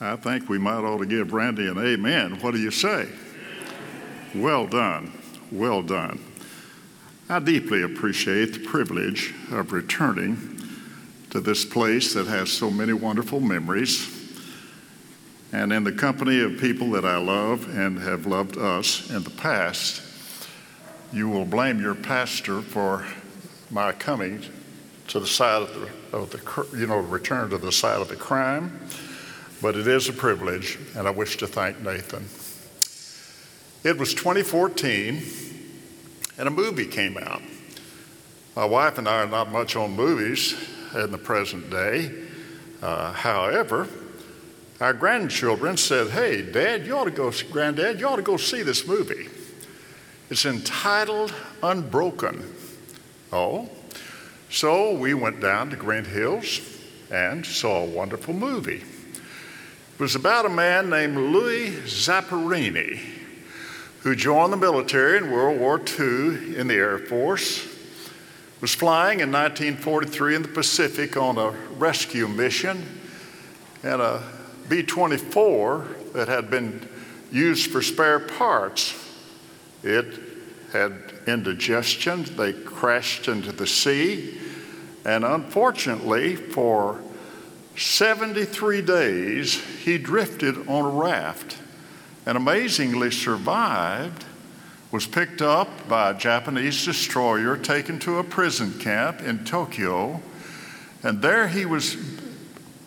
I think we might ought to give Randy an amen. What do you say? Well done. Well done. I deeply appreciate the privilege of returning to this place that has so many wonderful memories and in the company of people that I love and have loved us in the past. You will blame your pastor for my coming to the side of the, of the you know, return to the side of the crime, but it is a privilege, and I wish to thank Nathan. It was 2014, and a movie came out. My wife and I are not much on movies in the present day. Uh, however, our grandchildren said, Hey, Dad, you ought to go, Granddad, you ought to go see this movie. It's entitled Unbroken. Oh, so we went down to Grant Hills and saw a wonderful movie. It was about a man named Louis Zamperini who joined the military in World War II in the Air Force, was flying in 1943 in the Pacific on a rescue mission, and a B 24 that had been used for spare parts. It had indigestion, they crashed into the sea, and unfortunately, for 73 days, he drifted on a raft and amazingly survived, was picked up by a Japanese destroyer, taken to a prison camp in Tokyo, and there he was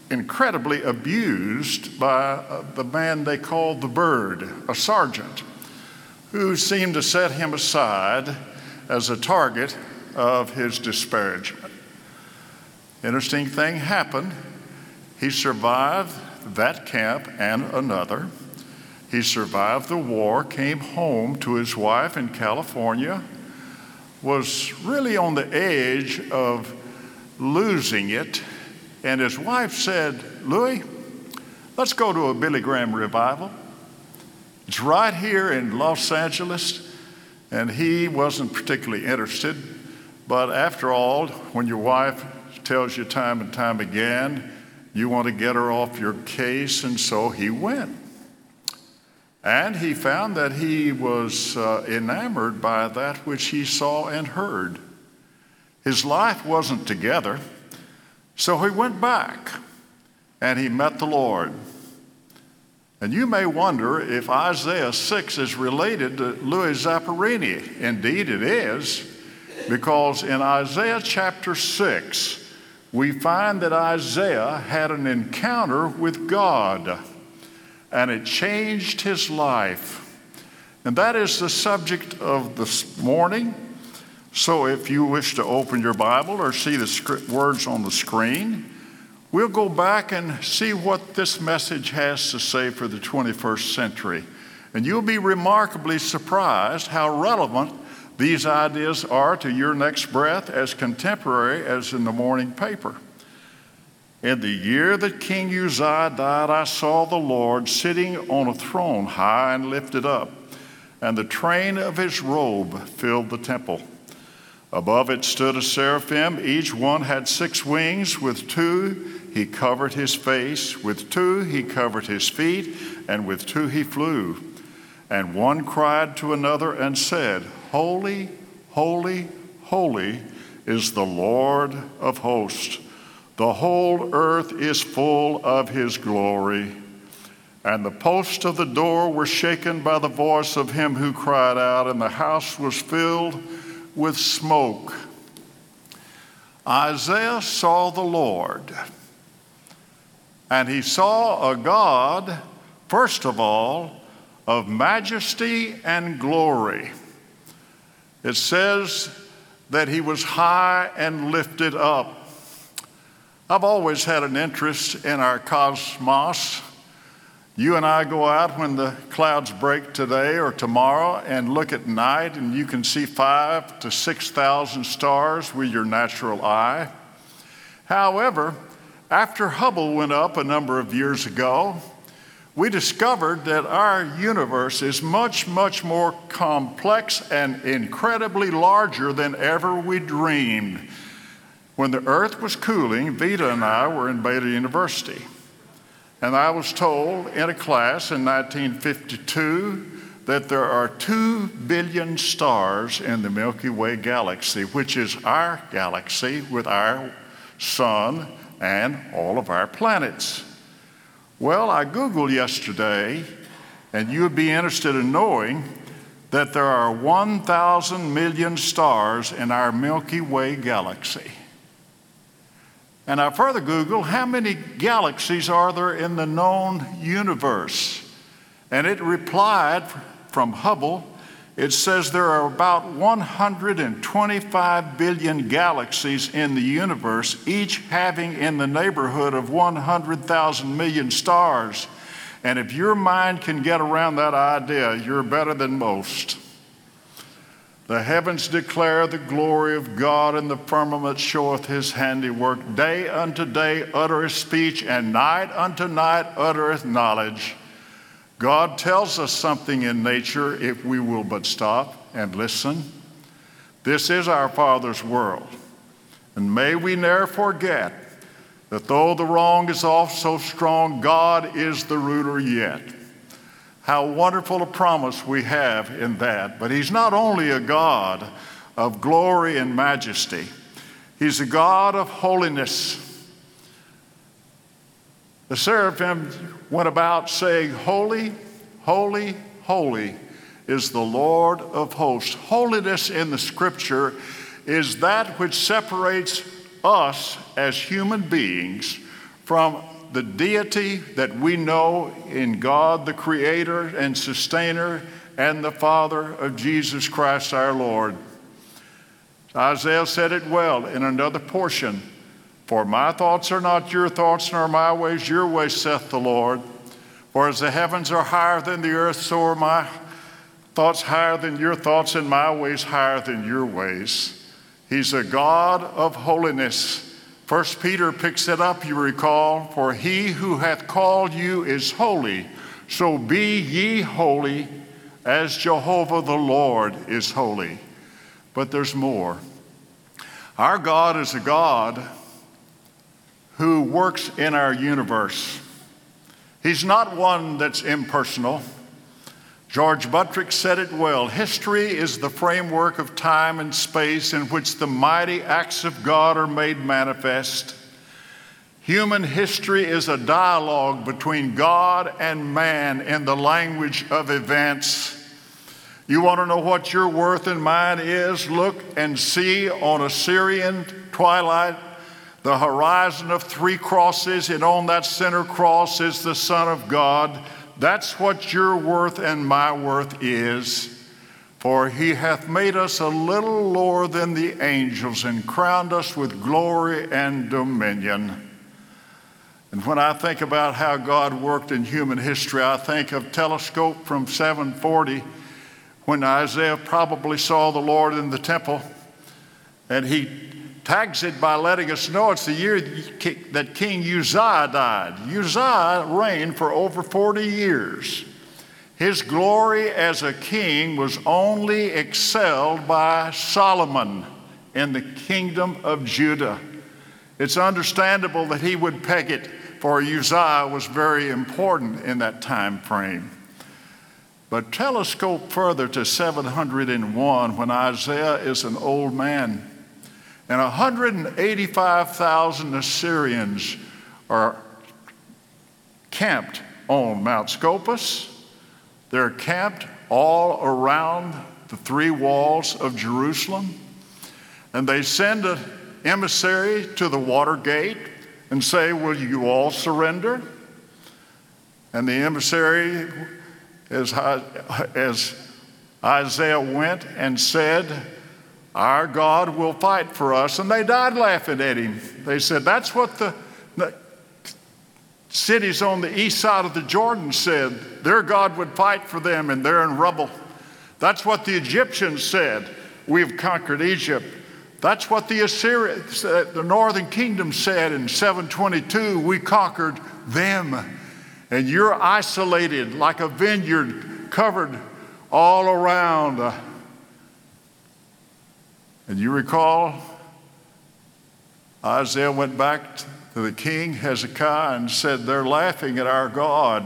incredibly abused by uh, the man they called the Bird, a sergeant, who seemed to set him aside as a target of his disparagement. Interesting thing happened. He survived that camp and another. He survived the war, came home to his wife in California, was really on the edge of losing it. And his wife said, Louis, let's go to a Billy Graham revival. It's right here in Los Angeles. And he wasn't particularly interested. But after all, when your wife tells you time and time again, you want to get her off your case, and so he went. And he found that he was uh, enamored by that which he saw and heard. His life wasn't together, so he went back and he met the Lord. And you may wonder if Isaiah 6 is related to Louis Zamperini. Indeed, it is, because in Isaiah chapter 6, we find that Isaiah had an encounter with God and it changed his life. And that is the subject of this morning. So if you wish to open your Bible or see the words on the screen, we'll go back and see what this message has to say for the 21st century. And you'll be remarkably surprised how relevant these ideas are to your next breath as contemporary as in the morning paper. In the year that King Uzziah died, I saw the Lord sitting on a throne high and lifted up, and the train of his robe filled the temple. Above it stood a seraphim. Each one had six wings. With two he covered his face, with two he covered his feet, and with two he flew. And one cried to another and said, Holy, holy, holy is the Lord of hosts. The whole earth is full of his glory. And the posts of the door were shaken by the voice of him who cried out, and the house was filled with smoke. Isaiah saw the Lord, and he saw a God, first of all, of majesty and glory. It says that he was high and lifted up I've always had an interest in our cosmos. You and I go out when the clouds break today or tomorrow and look at night, and you can see five to 6,000 stars with your natural eye. However, after Hubble went up a number of years ago, we discovered that our universe is much, much more complex and incredibly larger than ever we dreamed. When the earth was cooling, Vita and I were in Baylor University. And I was told in a class in 1952 that there are two billion stars in the Milky Way galaxy, which is our galaxy with our sun and all of our planets. Well, I Googled yesterday, and you would be interested in knowing that there are 1,000 million stars in our Milky Way galaxy. And I further Googled how many galaxies are there in the known universe? And it replied from Hubble, it says there are about 125 billion galaxies in the universe, each having in the neighborhood of 100,000 million stars. And if your mind can get around that idea, you're better than most. The heavens declare the glory of God, and the firmament showeth his handiwork. Day unto day uttereth speech, and night unto night uttereth knowledge. God tells us something in nature if we will but stop and listen. This is our Father's world. And may we ne'er forget that though the wrong is oft so strong, God is the ruler yet. How wonderful a promise we have in that. But He's not only a God of glory and majesty, He's a God of holiness. The seraphim went about saying, Holy, holy, holy is the Lord of hosts. Holiness in the scripture is that which separates us as human beings from the deity that we know in God, the Creator and Sustainer, and the Father of Jesus Christ our Lord. Isaiah said it well in another portion for my thoughts are not your thoughts, nor my ways your ways, saith the Lord. For as the heavens are higher than the earth, so are my thoughts higher than your thoughts, and my ways higher than your ways. He's a God of holiness. First Peter picks it up, you recall, for he who hath called you is holy. So be ye holy as Jehovah the Lord is holy. But there's more. Our God is a God who works in our universe. He's not one that's impersonal. George Buttrick said it well history is the framework of time and space in which the mighty acts of God are made manifest. Human history is a dialogue between God and man in the language of events. You want to know what your worth and mine is? Look and see on a Syrian twilight the horizon of three crosses, and on that center cross is the Son of God. That's what your worth and my worth is. For he hath made us a little lower than the angels and crowned us with glory and dominion. And when I think about how God worked in human history, I think of telescope from 740 when Isaiah probably saw the Lord in the temple and he tags it by letting us know it's the year that King Uzziah died. Uzziah reigned for over 40 years. His glory as a king was only excelled by Solomon in the kingdom of Judah. It's understandable that he would peg it, for Uzziah was very important in that time frame. But telescope further to 701 when Isaiah is an old man and 185,000 Assyrians are camped on Mount Scopus. They're camped all around the three walls of Jerusalem. And they send an emissary to the water gate and say, Will you all surrender? And the emissary, as, as Isaiah went and said, our God will fight for us. And they died laughing at him. They said, That's what the, the cities on the east side of the Jordan said. Their God would fight for them, and they're in rubble. That's what the Egyptians said. We've conquered Egypt. That's what the Assyrians, the northern kingdom said in 722. We conquered them. And you're isolated like a vineyard covered all around. And you recall, Isaiah went back to the king Hezekiah and said, They're laughing at our God.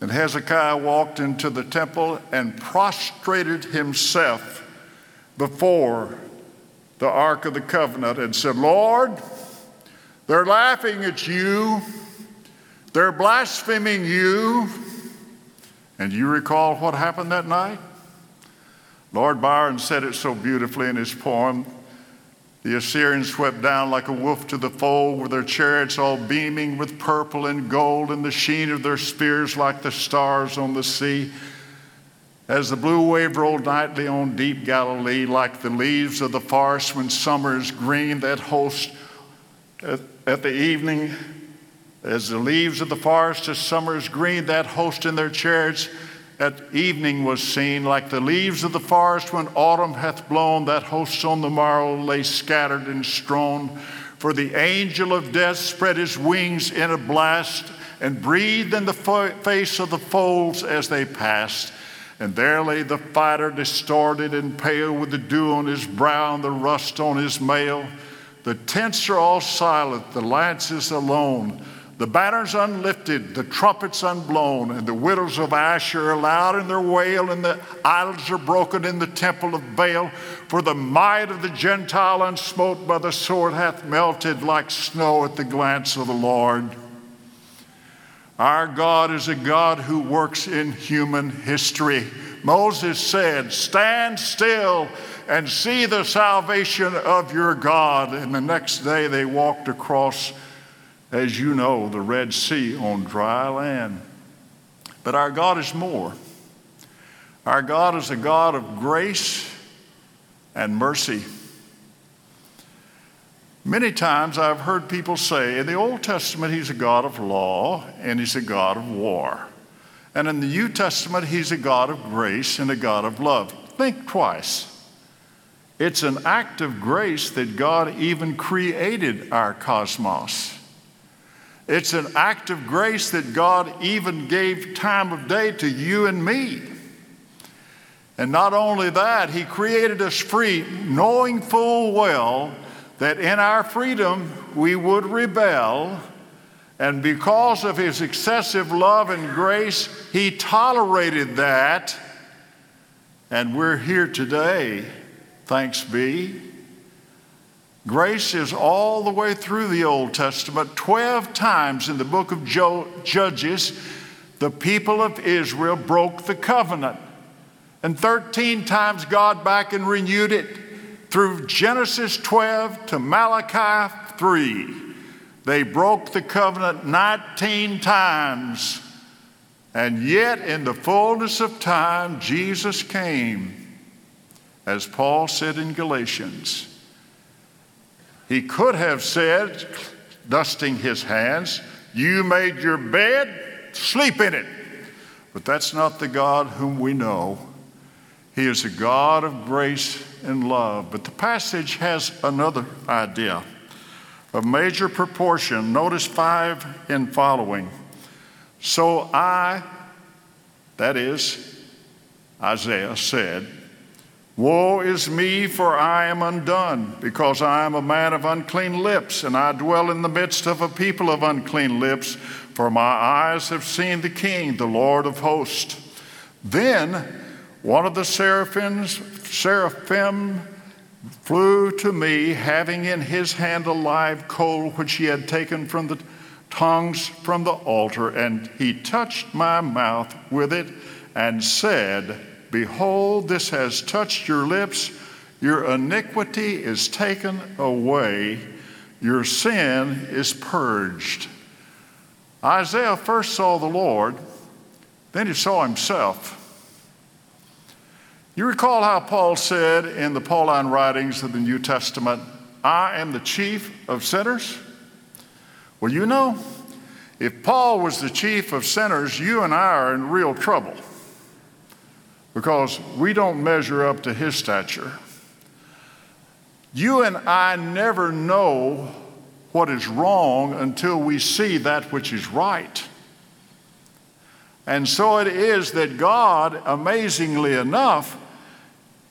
And Hezekiah walked into the temple and prostrated himself before the Ark of the Covenant and said, Lord, they're laughing at you, they're blaspheming you. And you recall what happened that night? Lord Byron said it so beautifully in his poem. The Assyrians swept down like a wolf to the fold, with their chariots all beaming with purple and gold, and the sheen of their spears like the stars on the sea. As the blue wave rolled nightly on deep Galilee, like the leaves of the forest when summer is green, that host at, at the evening as the leaves of the forest as summer is green, that host in their chariots at evening was seen, like the leaves of the forest when autumn hath blown, that host on the morrow lay scattered and strewn. For the angel of death spread his wings in a blast and breathed in the face of the foes as they passed. And there lay the fighter, distorted and pale, with the dew on his brow and the rust on his mail. The tents are all silent, the lances alone. The banners unlifted, the trumpets unblown, and the widows of Ashur are loud in their wail, and the idols are broken in the temple of Baal. For the might of the Gentile unsmote by the sword hath melted like snow at the glance of the Lord. Our God is a God who works in human history. Moses said, Stand still and see the salvation of your God. And the next day they walked across as you know, the Red Sea on dry land. But our God is more. Our God is a God of grace and mercy. Many times I've heard people say in the Old Testament, He's a God of law and He's a God of war. And in the New Testament, He's a God of grace and a God of love. Think twice. It's an act of grace that God even created our cosmos. It's an act of grace that God even gave time of day to you and me. And not only that, He created us free, knowing full well that in our freedom we would rebel. And because of His excessive love and grace, He tolerated that. And we're here today, thanks be. Grace is all the way through the Old Testament. Twelve times in the book of Judges, the people of Israel broke the covenant. And 13 times God back and renewed it through Genesis 12 to Malachi 3. They broke the covenant 19 times. And yet, in the fullness of time, Jesus came, as Paul said in Galatians. He could have said, dusting his hands, You made your bed, sleep in it. But that's not the God whom we know. He is a God of grace and love. But the passage has another idea of major proportion. Notice five in following. So I, that is, Isaiah said, Woe is me, for I am undone, because I am a man of unclean lips, and I dwell in the midst of a people of unclean lips, for my eyes have seen the King, the Lord of hosts. Then one of the seraphims, seraphim flew to me, having in his hand a live coal which he had taken from the tongues from the altar, and he touched my mouth with it and said, Behold, this has touched your lips. Your iniquity is taken away. Your sin is purged. Isaiah first saw the Lord, then he saw himself. You recall how Paul said in the Pauline writings of the New Testament, I am the chief of sinners? Well, you know, if Paul was the chief of sinners, you and I are in real trouble because we don't measure up to his stature. You and I never know what is wrong until we see that which is right. And so it is that God, amazingly enough,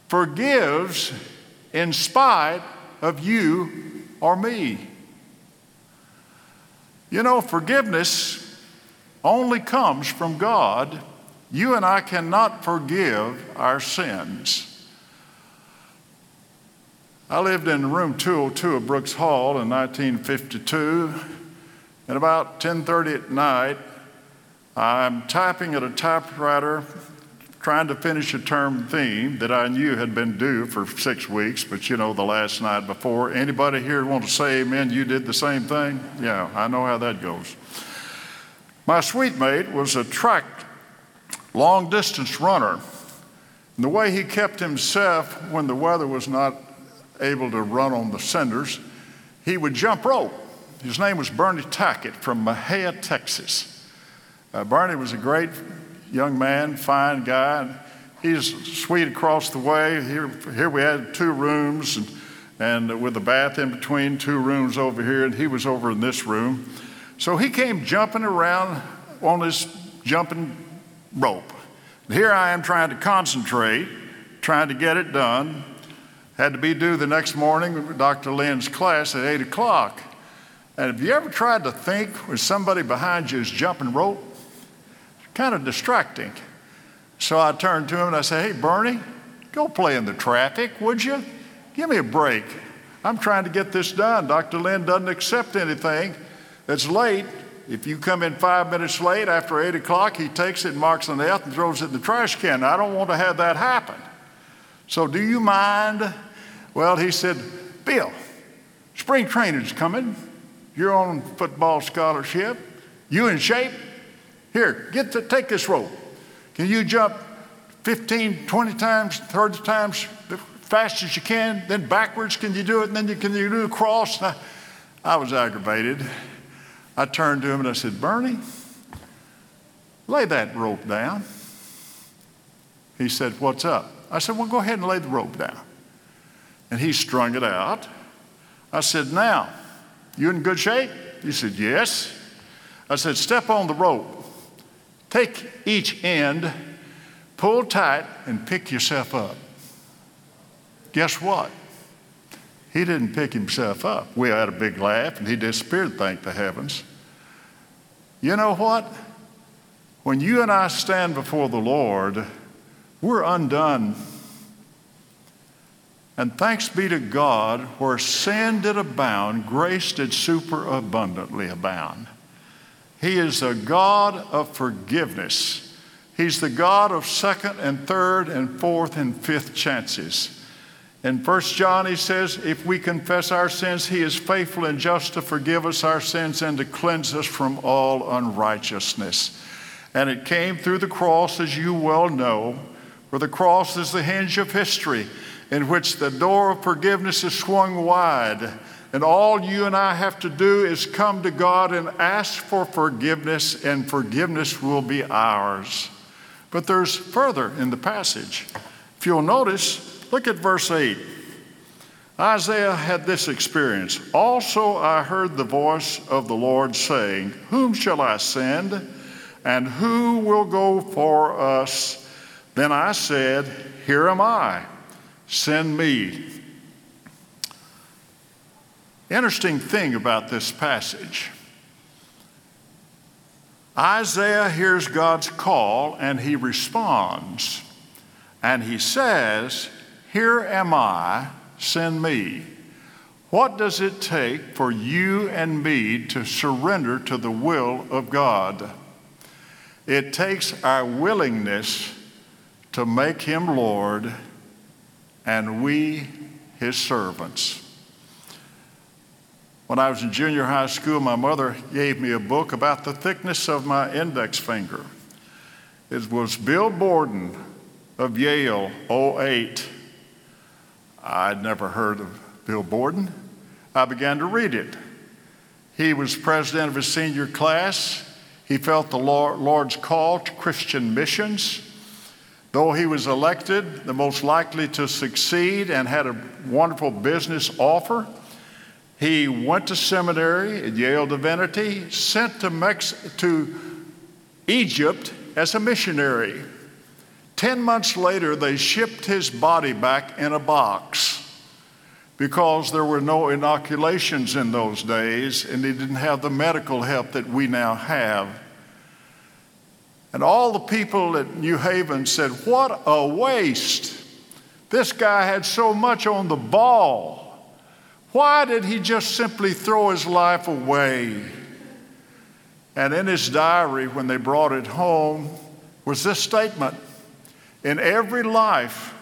forgives in spite of you or me. You know, forgiveness only comes from God. You and I cannot forgive our sins. I lived in room 202 of Brooks Hall in 1952, and about 10:30 at night, I'm typing at a typewriter trying to finish a term theme that I knew had been due for six weeks, but you know, the last night before. Anybody here want to say amen? You did the same thing? Yeah, I know how that goes. My suite mate was a track long distance runner. And the way he kept himself when the weather was not able to run on the cinders, he would jump rope. His name was Bernie Tackett from Mexia, Texas. Uh, Barney was a great young man, fine guy. He's sweet across the way. Here, here we had two rooms and, and with a bath in between, two rooms over here, and he was over in this room. So he came jumping around on his jumping rope. Here I am trying to concentrate, trying to get it done. Had to be due the next morning with Dr. Lynn's class at 8 o'clock. And have you ever tried to think when somebody behind you is jumping rope? kind of distracting. So I turned to him and I said, Hey, Bernie, go play in the traffic, would you? Give me a break. I'm trying to get this done. Dr. Lynn doesn't accept anything that's late. If you come in five minutes late after eight o'clock, he takes it, marks an F, and throws it in the trash can. I don't want to have that happen. So, do you mind? Well, he said, Bill, spring training's coming. You're on football scholarship. You in shape? Here, get to take this rope. Can you jump 15, 20 times, 30 times fast as you can? Then backwards, can you do it? And then you can you do a cross? I, I was aggravated. I turned to him and I said, Bernie, lay that rope down. He said, What's up? I said, Well, go ahead and lay the rope down. And he strung it out. I said, Now, you in good shape? He said, Yes. I said, Step on the rope. Take each end, pull tight, and pick yourself up. Guess what? He didn't pick himself up. We had a big laugh and he disappeared, thank the heavens. You know what? When you and I stand before the Lord, we're undone. And thanks be to God, where sin did abound, grace did superabundantly abound. He is a God of forgiveness. He's the God of second and third and fourth and fifth chances. In 1 John, he says, If we confess our sins, he is faithful and just to forgive us our sins and to cleanse us from all unrighteousness. And it came through the cross, as you well know, for the cross is the hinge of history, in which the door of forgiveness is swung wide and all you and I have to do is come to God and ask for forgiveness, and forgiveness will be ours. But there's further in the passage. If you'll notice, look at verse 8. Isaiah had this experience. Also, I heard the voice of the Lord saying, Whom shall I send? And who will go for us? Then I said, Here am I. Send me. Interesting thing about this passage Isaiah hears God's call and he responds. And he says, Here am I, send me. What does it take for you and me to surrender to the will of God? It takes our willingness to make Him Lord and we His servants. When I was in junior high school, my mother gave me a book about the thickness of my index finger. It was Bill Borden of Yale, 08. I'd never heard of Bill Borden. I began to read it. He was president of his senior class. He felt the Lord's call to Christian missions. Though he was elected the most likely to succeed and had a wonderful business offer, he went to seminary at Yale Divinity, sent to, Mex- to Egypt as a missionary. Ten months later, they shipped his body back in a box. because there were no inoculations in those days and they didn't have the medical help that we now have. And all the people at New Haven said, What a waste! This guy had so much on the ball. Why did he just simply throw his life away? And in his diary, when they brought it home, was this statement In every life,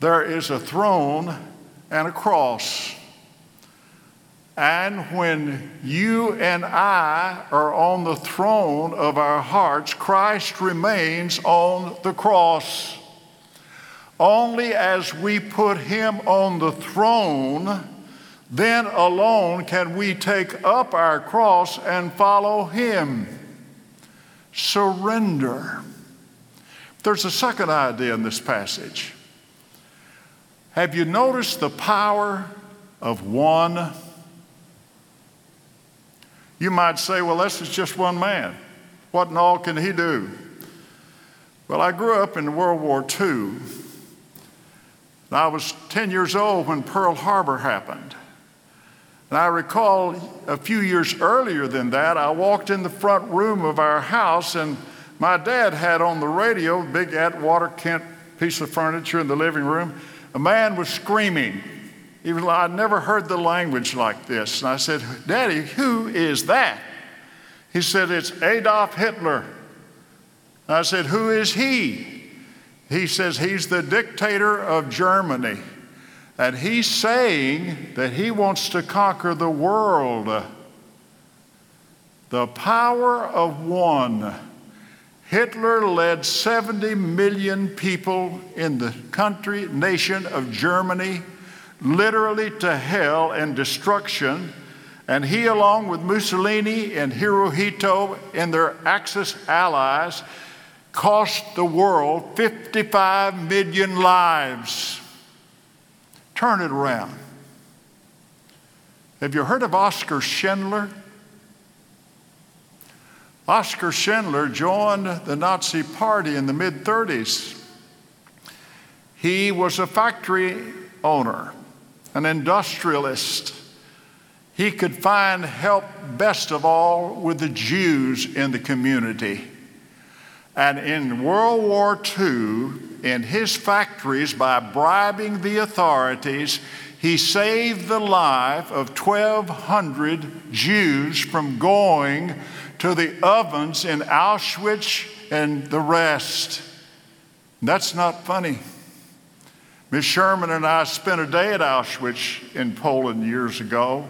there is a throne and a cross. And when you and I are on the throne of our hearts, Christ remains on the cross. Only as we put him on the throne, then alone can we take up our cross and follow him. Surrender. There's a second idea in this passage. Have you noticed the power of one? You might say, well, this is just one man. What in all can he do? Well, I grew up in World War II. I was 10 years old when Pearl Harbor happened. And I recall a few years earlier than that, I walked in the front room of our house, and my dad had on the radio, a big Atwater Kent piece of furniture in the living room. A man was screaming. He was, I'd never heard the language like this. And I said, Daddy, who is that? He said, It's Adolf Hitler. I said, Who is he? He says, He's the dictator of Germany. And he's saying that he wants to conquer the world. The power of one. Hitler led 70 million people in the country, nation of Germany, literally to hell and destruction. And he, along with Mussolini and Hirohito and their Axis allies, cost the world 55 million lives. Turn it around. Have you heard of Oskar Schindler? Oskar Schindler joined the Nazi Party in the mid 30s. He was a factory owner, an industrialist. He could find help best of all with the Jews in the community. And in World War II, in his factories by bribing the authorities. He saved the life of 1,200 Jews from going to the ovens in Auschwitz and the rest. That's not funny. Miss Sherman and I spent a day at Auschwitz in Poland years ago.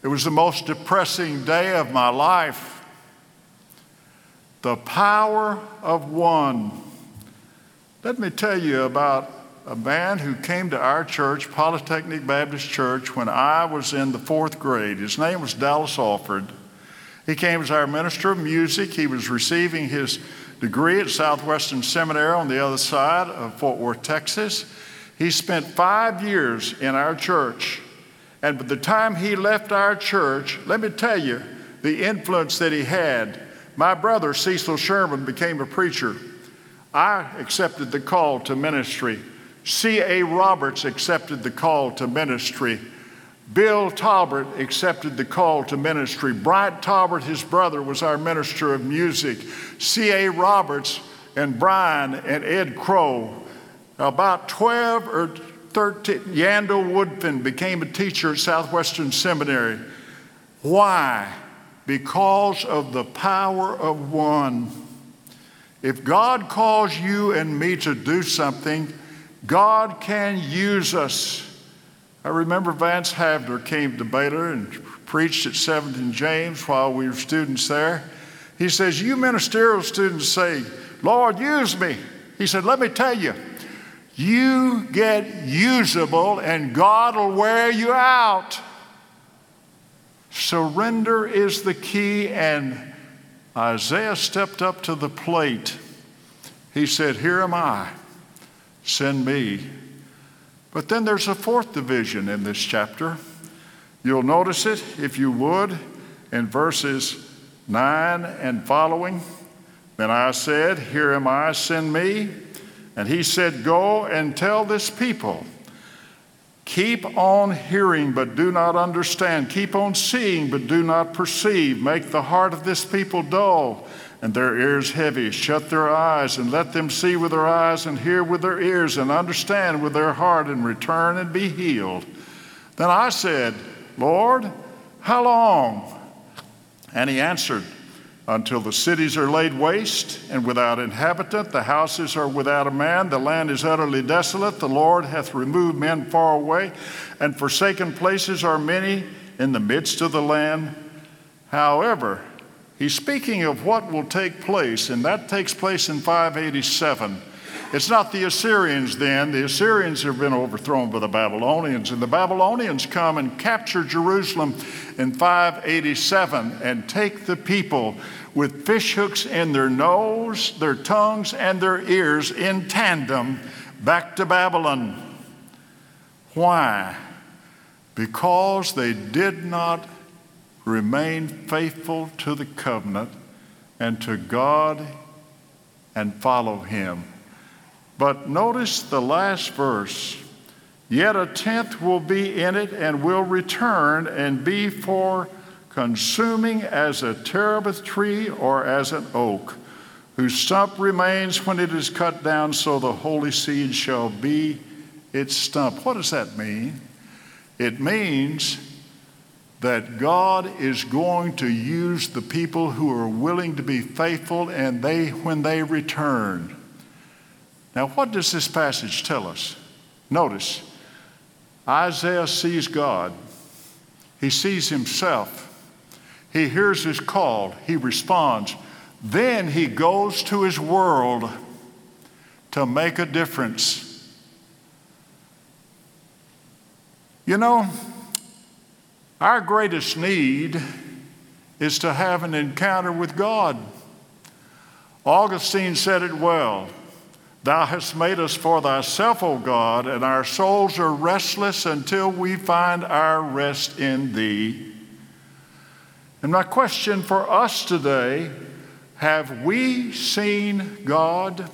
It was the most depressing day of my life. The power of one. Let me tell you about a man who came to our church, Polytechnic Baptist Church, when I was in the fourth grade. His name was Dallas Alford. He came as our minister of music. He was receiving his degree at Southwestern Seminary on the other side of Fort Worth, Texas. He spent five years in our church. And by the time he left our church, let me tell you the influence that he had. My brother, Cecil Sherman, became a preacher. I accepted the call to ministry. C.A. Roberts accepted the call to ministry. Bill Talbert accepted the call to ministry. Bryant Talbert, his brother, was our minister of music. C.A. Roberts and Brian and Ed Crow. About 12 or 13, Yandel Woodfin became a teacher at Southwestern Seminary. Why? Because of the power of one. If God calls you and me to do something, God can use us. I remember Vance Havner came to Baylor and preached at 7th and James while we were students there. He says, You ministerial students say, Lord, use me. He said, Let me tell you, you get usable and God will wear you out. Surrender is the key, and Isaiah stepped up to the plate. He said, Here am I, send me. But then there's a fourth division in this chapter. You'll notice it, if you would, in verses 9 and following. Then I said, Here am I, send me. And he said, Go and tell this people Keep on hearing, but do not understand. Keep on seeing, but do not perceive. Make the heart of this people dull and their ears heavy. Shut their eyes and let them see with their eyes and hear with their ears and understand with their heart and return and be healed. Then I said, Lord, how long? And he answered, until the cities are laid waste and without inhabitant, the houses are without a man, the land is utterly desolate, the Lord hath removed men far away, and forsaken places are many in the midst of the land. However, he's speaking of what will take place, and that takes place in 587. It's not the Assyrians then. The Assyrians have been overthrown by the Babylonians, and the Babylonians come and capture Jerusalem in 587 and take the people with fishhooks in their nose, their tongues, and their ears in tandem back to Babylon. Why? Because they did not remain faithful to the covenant and to God and follow Him. But notice the last verse. Yet a tenth will be in it and will return and be for consuming as a terebinth tree or as an oak, whose stump remains when it is cut down, so the holy seed shall be its stump. What does that mean? It means that God is going to use the people who are willing to be faithful and they when they return. Now, what does this passage tell us? Notice, Isaiah sees God, he sees himself, he hears his call, he responds. Then he goes to his world to make a difference. You know, our greatest need is to have an encounter with God. Augustine said it well. Thou hast made us for thyself, O God, and our souls are restless until we find our rest in thee. And my question for us today have we seen God?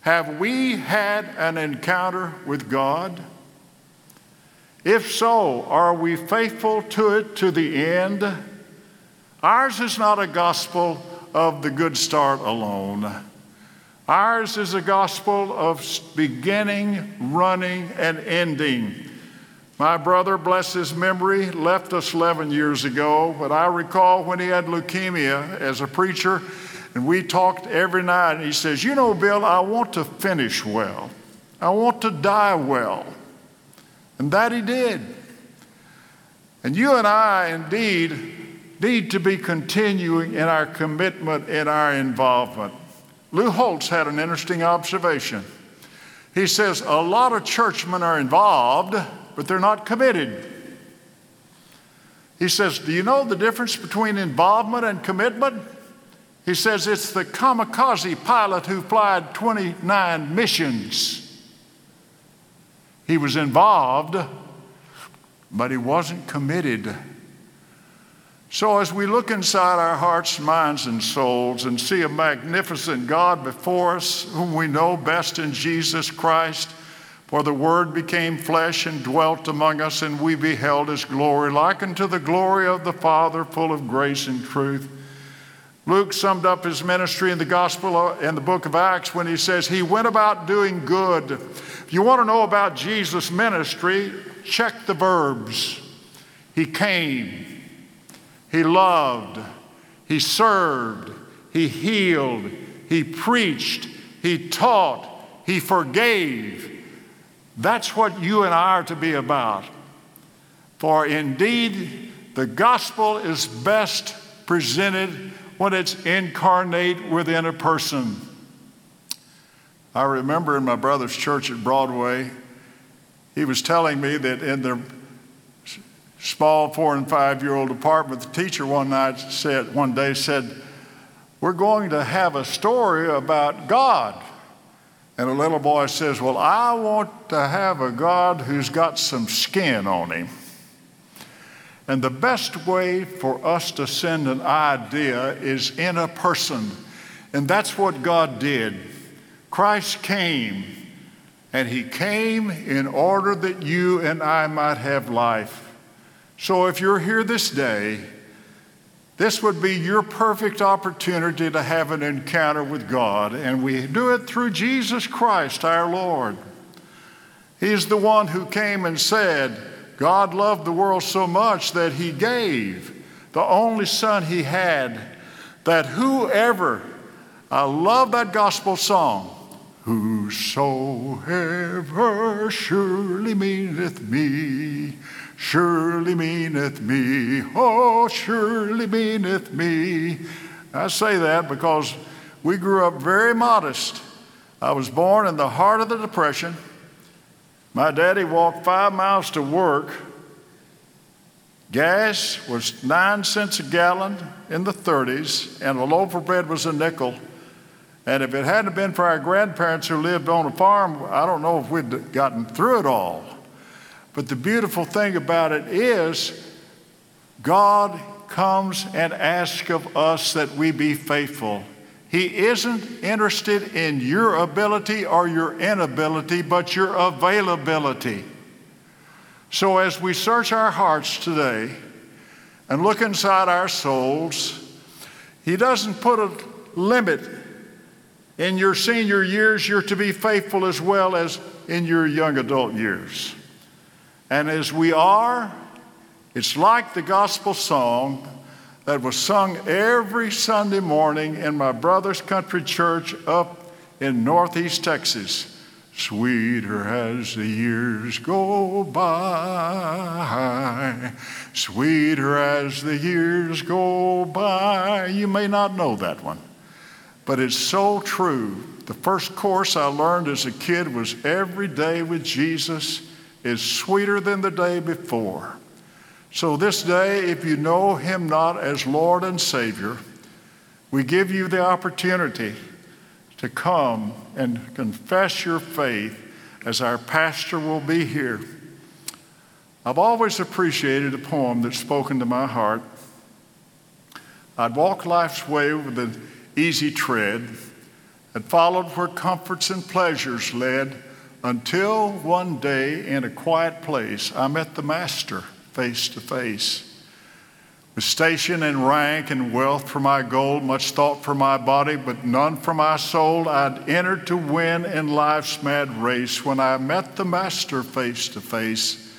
Have we had an encounter with God? If so, are we faithful to it to the end? Ours is not a gospel of the good start alone. Ours is a gospel of beginning, running, and ending. My brother, bless his memory, left us 11 years ago, but I recall when he had leukemia as a preacher, and we talked every night, and he says, You know, Bill, I want to finish well. I want to die well. And that he did. And you and I, indeed, need to be continuing in our commitment, in our involvement. Lou Holtz had an interesting observation. He says a lot of churchmen are involved, but they're not committed. He says, Do you know the difference between involvement and commitment? He says it's the kamikaze pilot who flied 29 missions. He was involved, but he wasn't committed. So, as we look inside our hearts, minds, and souls and see a magnificent God before us, whom we know best in Jesus Christ, for the Word became flesh and dwelt among us, and we beheld His glory, like unto the glory of the Father, full of grace and truth. Luke summed up his ministry in the Gospel uh, in the book of Acts when he says, He went about doing good. If you want to know about Jesus' ministry, check the verbs. He came. He loved, he served, he healed, he preached, he taught, he forgave. That's what you and I are to be about. For indeed, the gospel is best presented when it's incarnate within a person. I remember in my brother's church at Broadway, he was telling me that in the small four and five year old apartment, the teacher one night said, one day said, We're going to have a story about God. And a little boy says, Well, I want to have a God who's got some skin on him. And the best way for us to send an idea is in a person. And that's what God did. Christ came and he came in order that you and I might have life. So if you're here this day, this would be your perfect opportunity to have an encounter with God, and we do it through Jesus Christ our Lord. He's the one who came and said, God loved the world so much that he gave the only Son he had, that whoever, I love that gospel song, whosoever surely meaneth me surely meaneth me, oh, surely meaneth me. I say that because we grew up very modest. I was born in the heart of the Depression. My daddy walked five miles to work. Gas was nine cents a gallon in the 30s, and a loaf of bread was a nickel. And if it hadn't been for our grandparents who lived on a farm, I don't know if we'd gotten through it all. But the beautiful thing about it is, God comes and asks of us that we be faithful. He isn't interested in your ability or your inability, but your availability. So, as we search our hearts today and look inside our souls, He doesn't put a limit in your senior years, you're to be faithful as well as in your young adult years. And as we are, it's like the gospel song that was sung every Sunday morning in my brother's country church up in northeast Texas. Sweeter as the years go by, sweeter as the years go by. You may not know that one, but it's so true. The first course I learned as a kid was Every Day with Jesus is sweeter than the day before. So, this day, if you know Him not as Lord and Savior, we give you the opportunity to come and confess your faith as our pastor will be here. I've always appreciated a poem that's spoken to my heart. I'd walk life's way with an easy tread, and followed where comforts and pleasures led until one day in a quiet place I met the Master face to face. With station and rank and wealth for my goal, much thought for my body, but none for my soul, I'd entered to win in life's mad race when I met the Master face to face.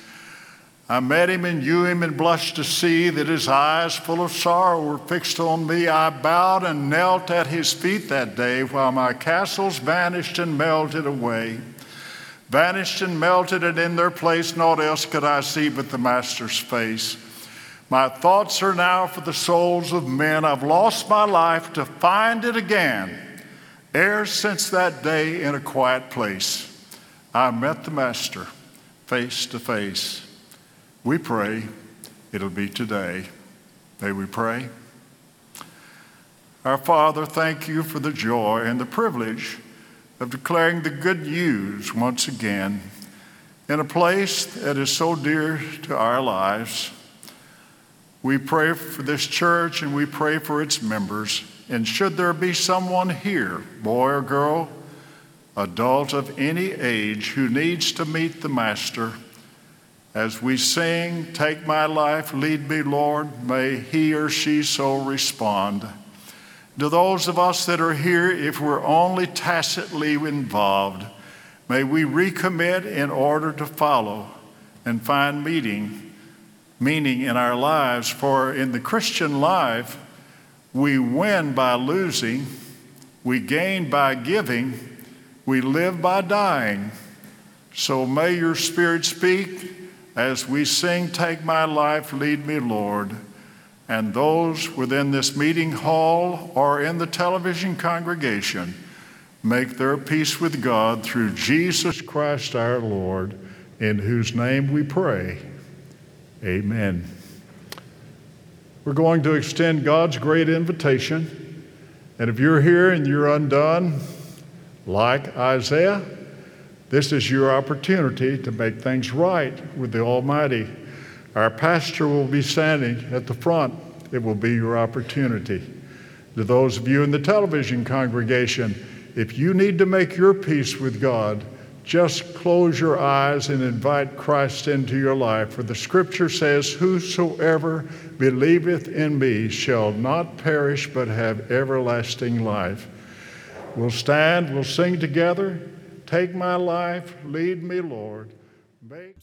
I met him and knew him and blushed to see that his eyes, full of sorrow, were fixed on me. I bowed and knelt at his feet that day while my castles vanished and melted away vanished and melted, and in their place naught else could I see but the Master's face. My thoughts are now for the souls of men. I've lost my life to find it again. Ere since that day in a quiet place, I met the Master face to face. We pray it'll be today. May we pray? Our Father, thank you for the joy and the privilege of declaring the good news once again in a place that is so dear to our lives. We pray for this church and we pray for its members. And should there be someone here, boy or girl, adult of any age, who needs to meet the Master, as we sing, Take my life, lead me, Lord, may he or she so respond to those of us that are here, if we're only tacitly involved, may we recommit in order to follow and find meaning, meaning in our lives. For in the Christian life, we win by losing, we gain by giving, we live by dying. So may your Spirit speak as we sing, Take my life, lead me, Lord and those within this meeting hall or in the television congregation make their peace with God through Jesus Christ our Lord, in whose name we pray. Amen. We're going to extend God's great invitation. And if you're here and you're undone, like Isaiah, this is your opportunity to make things right with the Almighty. Our pastor will be standing at the front. It will be your opportunity. To those of you in the television congregation, if you need to make your peace with God, just close your eyes and invite Christ into your life. For the scripture says, Whosoever believeth in me shall not perish but have everlasting life. We'll stand, we'll sing together. Take my life, lead me, Lord. Make